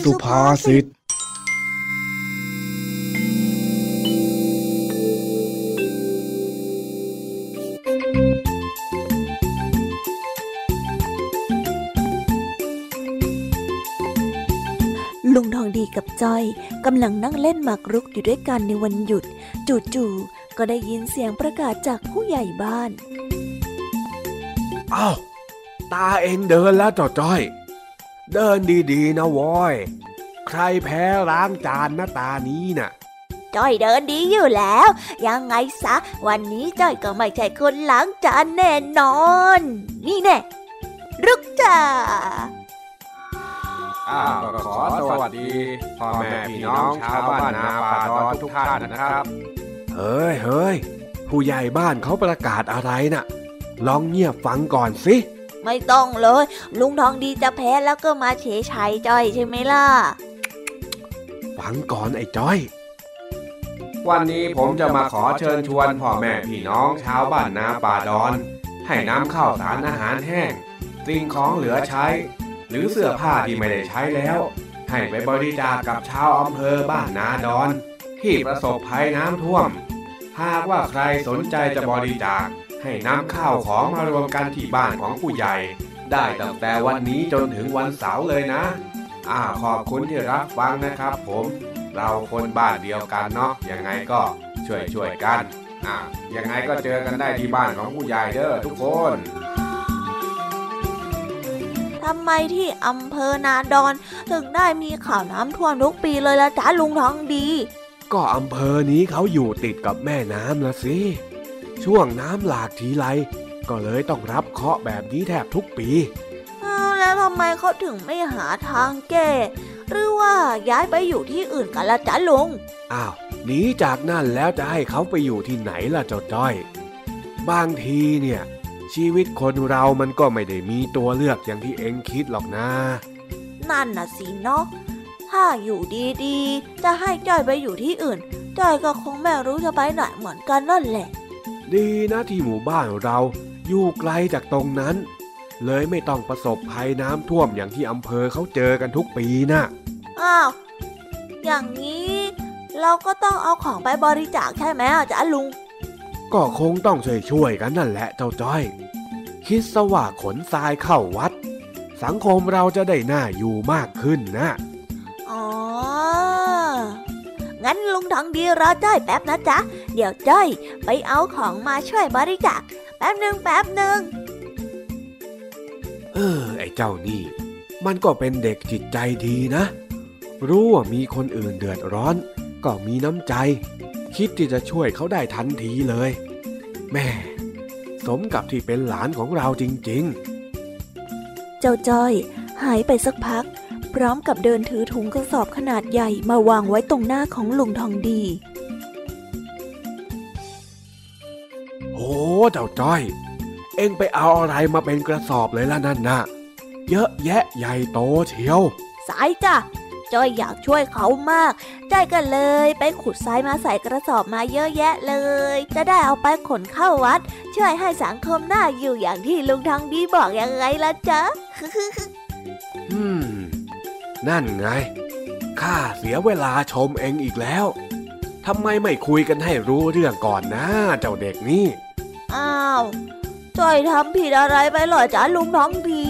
สุภาษิตลุงทองดีกับจ้อยกำลังนั่งเล่นหมากรุกอยู่ด้วยกันในวันหยุด จู่ๆก็ได้ยินเสียงประกาศจากผู้ใหญ่บ้าน อ้าว ตาเองเดินแล้วจ้อจ้อย เดินดีๆนะวอย ใครแพ้ล้างจานนะตานี้น่ะจ้อยเดินดีอยู่แล้ว ยังไงซะ วันนี้จ้อยก็ไม่ใช่คนล้างจานแน่นอน นี่แน่รุกจ้าอ้าวก็ขอสวัสดีพ่อแม่พี่น้องชาวบ้านนาป่าดอนทุกท่านนะครับ เฮ้ยเฮ้ยผู้ใหญ่บ้านเขาประกาศอะไรน่ะ ลองเงียบฟังก่อนสิ ไม่ต้องเลย ลุงทองดีจะแพ้แล้วก็มาเฉยชัยจ้อยใช่ไหมล่ะฝฟังก่อนไอ้จ้อย วันนี้ผมจะมาขอเชิญชวนพ่อแม่พี่น้องชาวบ้านนาป่าดอน ให้นำข้าวสารอาหารแห้ง สิ่งของเหลือใช้ หรือเสื้อผ้าที่ไม่ได้ใช้แล้ว ให้ไปบริจาคกับชาวอำเภอบ้านนาดอน ที่ประสบภัยน้ำท่วม หากว่าใครสนใจจะบริจาค ให้นำข้าวของมารวมกันที่บ้านของผู้ใหญ่ ได้ตั้งแต่วันนี้จนถึงวันเสาร์เลยนะอ่าขอบคุณที่รับฟังนะครับผม เราคนบ้านเดียวกันเนาะยังไงก็ช่วยช่วยกันอ่ายังไงก็เจอกันได้ที่บ้านของผู้ใหญ่เด้อทุกคนทำไมที่อำเภอนาดอนถึงได้มีข่าวน้ำท่วมทุกปีเลยละจ้าลุงทองดี ก็อำเภอนี้เขาอยู่ติดกับแม่น้ำละสิ ช่วงน้ำหลากทีไรก็เลยต้องรับเคราะห์แบบนี้แทบทุกปีอ้าวแล้วทำไมเขาถึงไม่หาทางแก้ หรือว่าย้ายไปอยู่ที่อื่นกันละจ้าลุงอ้าวหนีจากนั่นแล้วจะให้เขาไปอยู่ที่ไหนล่ะเจ้าจ้อย บางทีเนี่ย ชีวิตคนเรามันก็ไม่ได้มีตัวเลือกอย่างที่เอ็งคิดหรอกนะ นั่นน่ะสิเนาะถ้าอยู่ดีๆ จะให้จ้อยไปอยู่ที่อื่น จ้อยก็คงไม่รู้จะไปไหนเหมือนกันนั่นแหละ ดีนะที่หมู่บ้านเราอยู่ไกลจากตรงนั้น เลยไม่ต้องประสบภัยน้ำท่วมอย่างที่อำเภอเขาเจอกันทุกปีนะอ้าว อย่างนี้เราก็ต้องเอาของไปบริจาคใช่ไหมอาจารย์ลุง ก็คงต้องช่วยช่วยๆกันนั่นแหละเจ้าจ้อย คิดสว่าขนทรายเข้าวัด สังคมเราจะได้น่าอยู่มากขึ้นนะ อ๋อ งั้นลุงทองดีรอจ้อยแป๊บนะจ๊ะ เดี๋ยวจ้อยไปเอาของมาช่วยบริจาคแป๊บหนึ่งแป๊บหนึ่งเออ ไอ้เจ้านี่ มันก็เป็นเด็กจิตใจดีนะ รู้ว่ามีคนอื่นเดือดร้อน ก็มีน้ำใจ คิดที่จะช่วยเขาได้ทันทีเลย แม่ สมกับที่เป็นหลานของเราจริงเจ้าจ้อย หายไปสักพัก พร้อมกับเดินถือถุงกระสอบขนาดใหญ่มาวางไว้ตรงหน้าของลุงทองดีๆโอ้เจ้าจ้อย เอ็งไปเอาอะไรมาเป็นกระสอบเลยล่ะนั่นนะเยอะแยะใหญ่โตเชียวสายจ้ะจ้อยอยากช่วยเขามากจ้อยก็เลย ไปขุดทรายมาใส่กระสอบมาเยอะแยะเลย จะได้เอาไปขนเข้าวัด ช่วยให้สังคมน่าอยู่อย่างที่ลุงทองดีบอกยังไงล่ะจ๊ะ อืม นั่นไง ข้าเสียเวลาชมเองอีกแล้ว ทำไมไม่คุยกันให้รู้เรื่องก่อนนะ เจ้าเด็กนี่ อ้าวจ้อยทำผิดอะไรไปเหรอจ๊ะลุงทองดี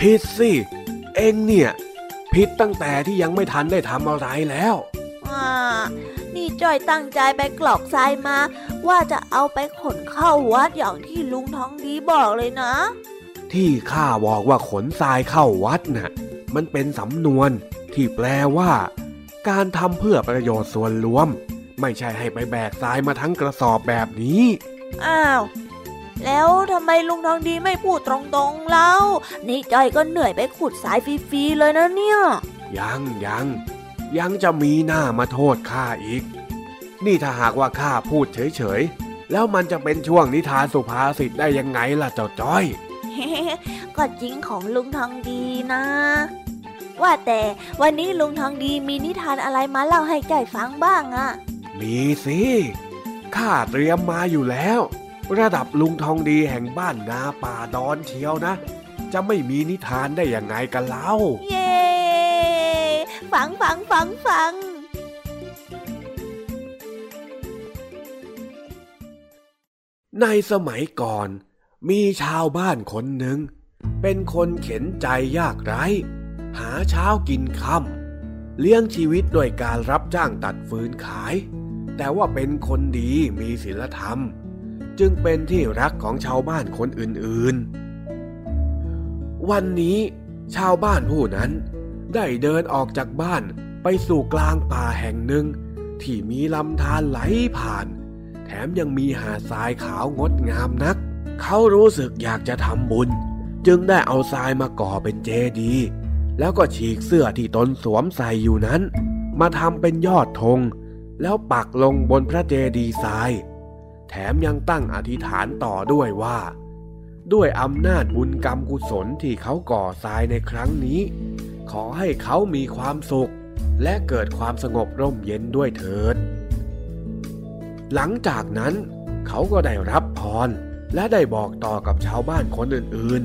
ผิดสิ เองเนี่ย ผิดตั้งแต่ที่ยังไม่ทันได้ทำอะไรแล้วอ่านี่จ้อยตั้งใจไปกรอกทรายมา ว่าจะเอาไปขนเข้าวัดอย่างที่ลุงทองดีบอกเลยนะ ที่ข้าบอกว่าขนทรายเข้าวัดน่ะมันเป็นสำนวนที่แปลว่า การทำเพื่อประโยชน์ส่วนรวม ไม่ใช่ให้ไปแบกทรายมาทั้งกระสอบแบบนี้ อ้าว แล้วทำไมลุงทองดีไม่พูดตรงๆเล่านี่จ้อยก็เหนื่อยไปขุดสายฟรีๆเลยนะเนี่ย ยังยังยังจะมีหน้ามาโทษข้าอีก นี่ถ้าหากว่าข้าพูดเฉยๆ แล้วมันจะเป็นช่วงนิทานสุภาษิตได้ยังไงล่ะเจ้าจ้อย ก็จริงของลุงทองดีนะ ว่าแต่วันนี้ลุงทองดีมีนิทานอะไรมาเล่าให้จ้อยฟังบ้างอะมีสิข้าเตรียมมาอยู่แล้ว ระดับลุงทองดีแห่งบ้านนาป่าดอนเชียวนะ จะไม่มีนิทานได้ยังไงกันเล่า เย้ฟังฟังฟังฟังในสมัยก่อน มีชาวบ้านคนหนึ่ง เป็นคนเข็นใจยากไร้ หาเช้ากินค่ำเลี้ยงชีวิตโดยการรับจ้างตัดฟืนขาย แต่ว่าเป็นคนดีมีศีลธรรม จึงเป็นที่รักของชาวบ้านคนอื่นๆ วันนี้ชาวบ้านผู้นั้นได้เดินออกจากบ้านไปสู่กลางป่าแห่งหนึ่ง ที่มีลำธารไหลผ่าน แถมยังมีหาดทรายขาวงดงามนัก เขารู้สึกอยากจะทำบุญ จึงได้เอาทรายมาก่อเป็นเจดีย์แล้วก็ฉีกเสื้อที่ตนสวมใส่อยู่นั้น มาทำเป็นยอดธง แล้วปักลงบนพระเจดีย์ทราย แถมยังตั้งอธิษฐานต่อด้วยว่า ด้วยอำนาจบุญกรรมกุศลที่เขาก่อทรายในครั้งนี้ ขอให้เขามีความสุข และเกิดความสงบร่มเย็นด้วยเถิด หลังจากนั้นเขาก็ได้รับพร และได้บอกต่อกับชาวบ้านคนอื่น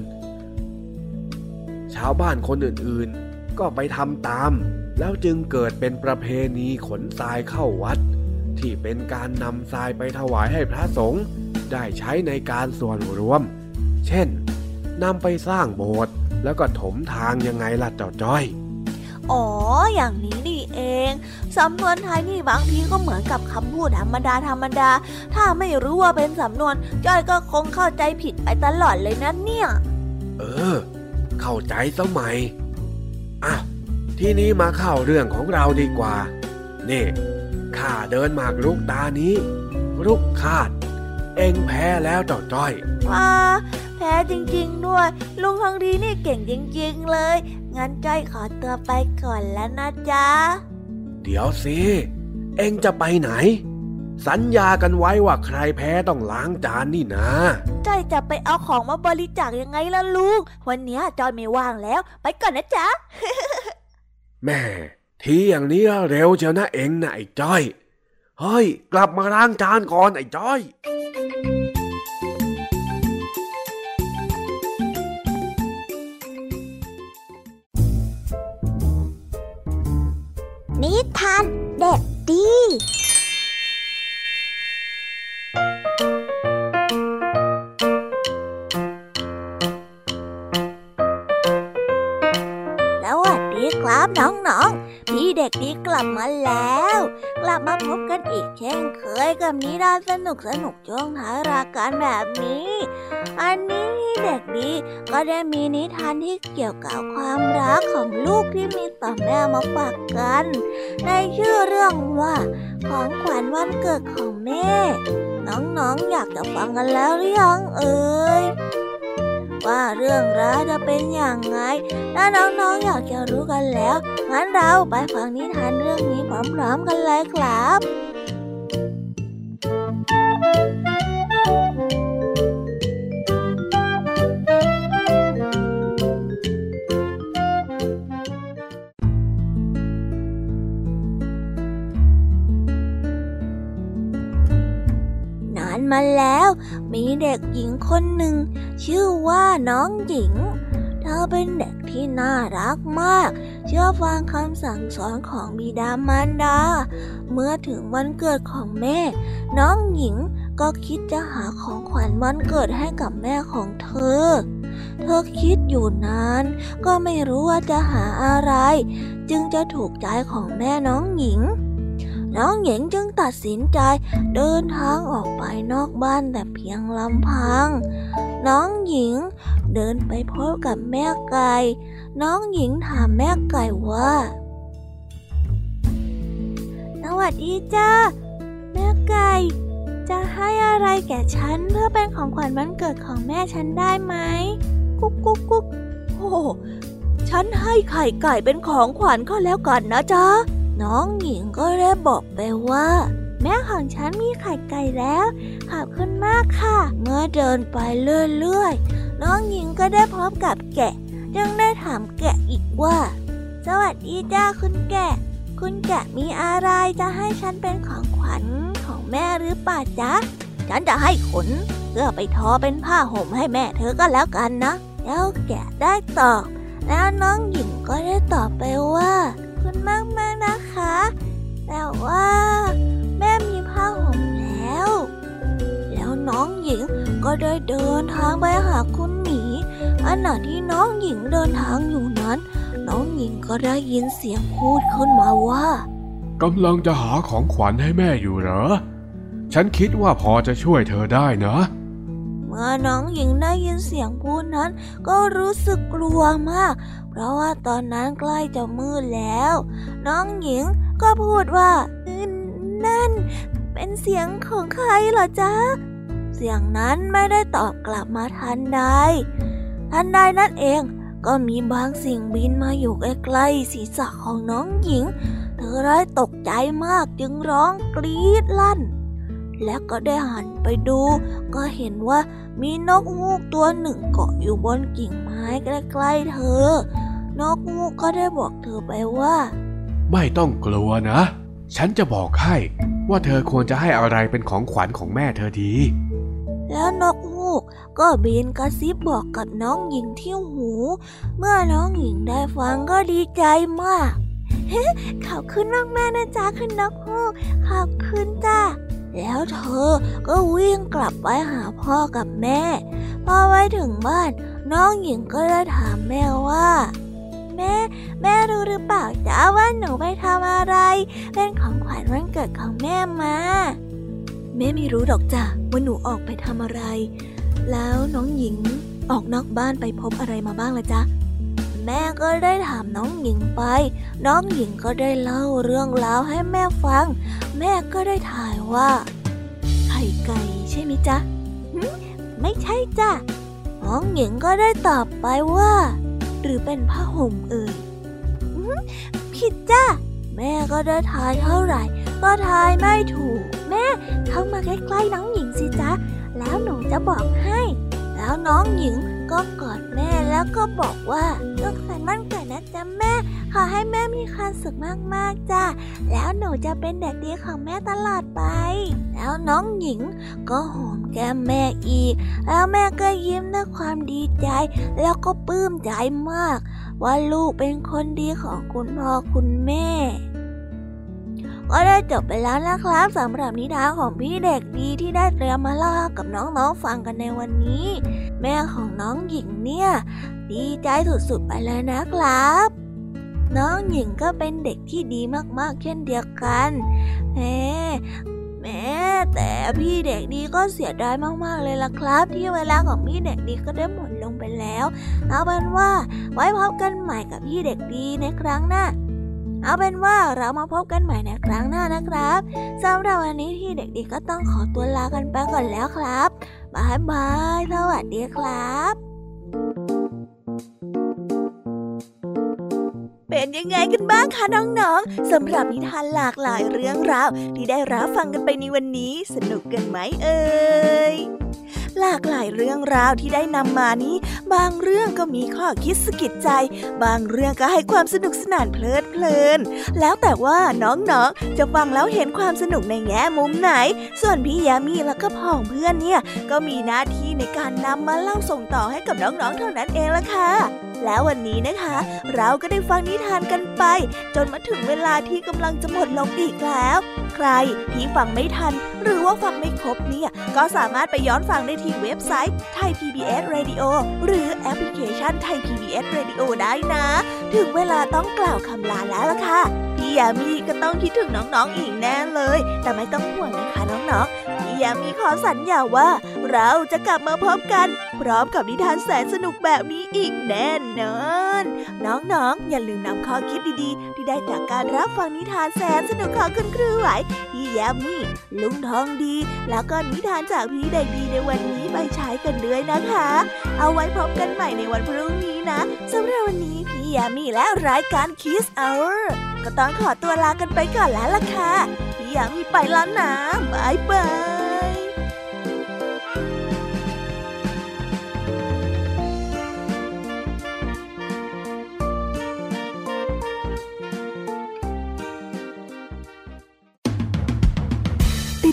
ๆ ชาวบ้านคนอื่นๆ ก็ไปทำตาม แล้วจึงเกิดเป็นประเพณีขนทรายเข้าวัด ที่เป็นการนำทรายไปถวายให้พระสงฆ์ได้ใช้ในการส่วนรวม เช่นนำไปสร้างโบสถ์แล้วก็ถมทางยังไงล่ะเจ้าจ้อย อ๋อ อย่างนี้นี่เอง สำนวนไทยนี่บางทีก็เหมือนกับคำพูดธรรมดาธรรมดา ถ้าไม่รู้ว่าเป็นสำนวน จ้อยก็คงเข้าใจผิดไปตลอดเลยนะเนี่ย เออ เข้าใจสมัยอะทีนี้มาเข้าเรื่องของเราดีกว่า นี่ข้าเดินหมากรุกตานี้ รุกคาด เอ็งแพ้แล้วเจ้าจ้อยว้าแพ้จริงๆด้วย ลุงทองดีนี่เก่งจริง ๆ เลย งั้นจ้อยขอตัวไปก่อนแล้วนะจ๊ะ เดี๋ยวสิ เอ็งจะไปไหน สัญญากันไว้ว่าใครแพ้ต้องล้างจานนี่นะจ้อยจะไปเอาของมาบริจาคยังไงล่ะลุง วันเนี้ยจ้อยไม่ว่างแล้ว ไปก่อนนะจ๊ะ แม่ทีอย่างนี้เร็วเชียวนะเอ็งนะไอ้จ้อย เฮ้ย กลับมาล้างจานก่อนไอ้จ้อย นิทานเด็กดี แล้วัสดีครับน้องๆ พี่เด็กดีกลับมาแล้ว กลับมาพบกันอีกเช่นเคยกับนิทานสนุกสนุกๆช่วงท้ายรายการแบบนี้ อันนี้พี่เด็กดีก็ได้มีนิทานที่เกี่ยวกับความรักของลูกที่มีต่อแม่มาฝากกัน ในชื่อเรื่องว่า ของขวัญวันเกิดของแม่ น้องๆอยากจะฟังกันแล้วหรือยังเอ่ย ว่าเรื่องราวจะเป็นอย่างไงถ้าน้องๆอยากจะรู้กันแล้ว งั้นเราไปฟังนิทานเรื่องนี้พร้อมๆกันเลยครับนา มาแล้ว มีเด็กหญิงคนหนึ่ง ชื่อว่าน้องหญิง เธอเป็นเด็กที่น่ารักมาก เชื่อฟังคำสั่งสอนของบิดามารดา เมื่อถึงวันเกิดของแม่ น้องหญิงก็คิดจะหาของขวัญวันเกิดให้กับแม่ของเธอ เธอคิดอยู่นานก็ไม่รู้ว่าจะหาอะไร จึงจะถูกใจของแม่น้องหญิง น้องหญิงจึงตัดสินใจเดินทางออกไปนอกบ้านแต่เพียงลำพัง น้องหญิงเดินไปพบกับแม่ไก่ น้องหญิงถามแม่ไก่ว่า สวัสดีจ้าแม่ไก่ จะให้อะไรแก่ฉันเพื่อเป็นของขวัญวันเกิดของแม่ฉันได้ไหม กุ๊กกุ๊กกุ๊กโอ้ฉันให้ไข่ไก่เป็นของขวัญก็แล้วกันนะจ๊ะ น้องหญิงก็ได้บอกไปว่า แม่ของฉันมีไข่ไก่แล้ว ขอบคุณมากค่ะ เมื่อเดินไปเรื่อยๆ น้องหญิงก็ได้พบกับแกะ จึงได้ถามแกะอีกว่า สวัสดีจ้าคุณแกะ คุณแกะมีอะไรจะให้ฉันเป็นของขวัญของแม่หรือเปล่าจ๊ะ ฉันจะให้ขนเพื่อไปทอเป็นผ้าห่มให้แม่เธอก็แล้วกันนะ แล้วแกะได้ตอบ แล้วน้องหญิงก็ได้ตอบไปว่า มากมากๆนะคะ แต่ว่าแม่มีผ้าห่มแล้ว แล้วน้องหญิงก็ได้เดินทางไปหาคุณหมีขณะที่น้องหญิงเดินทางอยู่นั้น น้องหญิงก็ได้ยินเสียงพูดขึ้นมาว่ากำลังจะหาของขวัญให้แม่อยู่เหรอ ฉันคิดว่าพอจะช่วยเธอได้นะ เมื่อน้องหญิงได้ยินเสียงพูดนั้น ก็รู้สึกกลัวมาก เพราะว่าตอนนั้นใกล้จะมืดแล้ว น้องหญิงก็พูดว่าอืมนั่น เป็นเสียงของใครเหรอจ๊ะ เสียงนั้นไม่ได้ตอบกลับมาทันใด ทันใดนั่นเองก็มีบางสิ่งบินมาอยู่ใกล้ๆศีรษะของน้องหญิง เธอได้ตกใจมากจึงร้องกรีดลั่น และก็ได้หันไปดู ก็เห็นว่ามีนกฮูกตัวหนึ่งเกาะอยู่บนกิ่งไม้ใกล้ๆเธอ นกฮูกก็ได้บอกเธอไปว่า ไม่ต้องกลัวนะ ฉันจะบอกให้ว่าเธอควรจะให้อะไรเป็นของขวัญของแม่เธอดี แล้วนกฮูกก็บินกระซิบบอกกับน้องหญิงที่หู เมื่อน้องหญิงได้ฟังก็ดีใจมากขอบคุณมากแม่นะจ๊ะคุณนกฮูกขอบคุณจ้า แล้วเธอก็วิ่งกลับไปหาพ่อกับแม่ พอไปถึงบ้าน น้องหญิงก็ได้ถามแม่ว่า แม่ แม่รู้หรือเปล่าจ๊ะว่าหนูไปทำอะไร เป็นของขวัญวันเกิดของแม่มาแม่ไม่รู้หรอกจ้ะว่าหนูออกไปทำอะไร แล้วน้องหญิงออกนอกบ้านไปพบอะไรมาบ้างละจ๊ะแม่ก็ได้ถามน้องหญิงไป น้องหญิงก็ได้เล่าเรื่องราวให้แม่ฟัง แม่ก็ได้ถ่าย ว่า ไข่ไก่ใช่ไหมจ๊ะไม่ใช่จ้ะน้องหญิงก็ได้ตอบไปว่า หรือเป็นผ้าห่มเอ่ยผิดจ้ะแม่ก็ได้ทายเท่าไหร่ ก็ทายไม่ถูก แม่เข้ามาใกล้ๆน้องหญิงสิจ๊ะแล้วหนูจะบอกให้ แล้วน้องหญิง ก็กอดแม่แล้วก็บอกว่าสุขสันต์วันเกิดนะจ๊ะแม่ ขอให้แม่มีความสุขมากๆจ้ะแล้วหนูจะเป็นเด็กดีของแม่ตลอดไป แล้วน้องหญิงก็หอมแก้มแม่อีก แล้วแม่ก็ยิ้มด้วยความดีใจ แล้วก็ปลื้มใจมาก ว่าลูกเป็นคนดีของคุณพ่อคุณแม่ ก็ได้จบไปแล้วนะครับสำหรับนิทานของพี่เด็กดีที่ได้เตรียมมาเล่ากับน้องๆฟังกันในวันนี้ แม่ของน้องหญิงเนี่ย ดีใจสุดๆไปเลยนะครับ น้องหญิงก็เป็นเด็กที่ดีมากๆเช่นเดียวกันแหมแม่แต่พี่เด็กดีก็เสียดายมากๆเลยล่ะครับ ที่เวลาของพี่เด็กดีก็ได้หมดลงไปแล้ว เอาเป็นว่าไว้พบกันใหม่กับพี่เด็กดีในครั้งหน้า เอาเป็นว่าเรามาพบกันใหม่ในครั้งหน้านะครับสำหรับวันนี้พี่เด็กดีก็ต้องขอตัวลากันไปก่อนแล้วครับบายบายสวัสดีครับเป็นยังไงกันบ้างคะน้องๆสำหรับนิทานหลากหลายเรื่องราวที่ได้รับฟังกันไปในวันนี้ สนุกกันไหมเอ่ย หลากหลายเรื่องราวที่ได้นำมานี้ บางเรื่องก็มีข้อคิดสะกิดใจ บางเรื่องก็ให้ความสนุกสนานเพลิดเพลิน แล้วแต่ว่าน้องๆ จะฟังแล้วเห็นความสนุกในแง่มุมไหน ส่วนพี่ยามีแล้วก็พ่องเพื่อนเนี่ย ก็มีหน้าที่ในการนำมาเล่าส่งต่อให้กับน้องๆ เท่านั้นเองละค่ะ แล้ววันนี้นะคะ เราก็ได้ฟังนิทานกันไป จนมาถึงเวลาที่กำลังจะหมดลงอีกแล้ว รที่ฟังไม่ทัน หรือว่าฟังไม่ครบเนี่ย ก็สามารถไปย้อนฟังได้ที่เว็บไซต์ Thai PBS Radio หรือแอปพลิเคชัน Thai PBS Radio ได้นะ ถึงเวลาต้องกล่าวคำลาแล้วล่ะค่ะพี่ยามีก็ต้องคิดถึงน้องๆอีกแน่เลย แต่ไม่ต้องห่วงนะคะน้องๆพี่ยามีขอสัญญาว่า เราจะกลับมาพบกัน พร้อมกับนิทานแสนสนุกแบบนี้อีกแน่นอน น้องๆอย่าลืมนำข้อคิดดีๆ ที่ได้จากการรับฟังนิทานแสนสนุกของคุณครูไหวพี่แยามีลุงทองดี แล้วก็นิทานจากพี่เด็กดีในวันนี้ไปใช้กันด้วยนะคะ เอาไว้พบกันใหม่ในวันพรุ่งนี้นะสำหรับวันนี้พี่แยามีและรายการ Kiss Hour ก็ต้องขอตัวลากันไปก่อนแล้วล่ะค่ะพี่แยามีไปแล้วนะบายบาย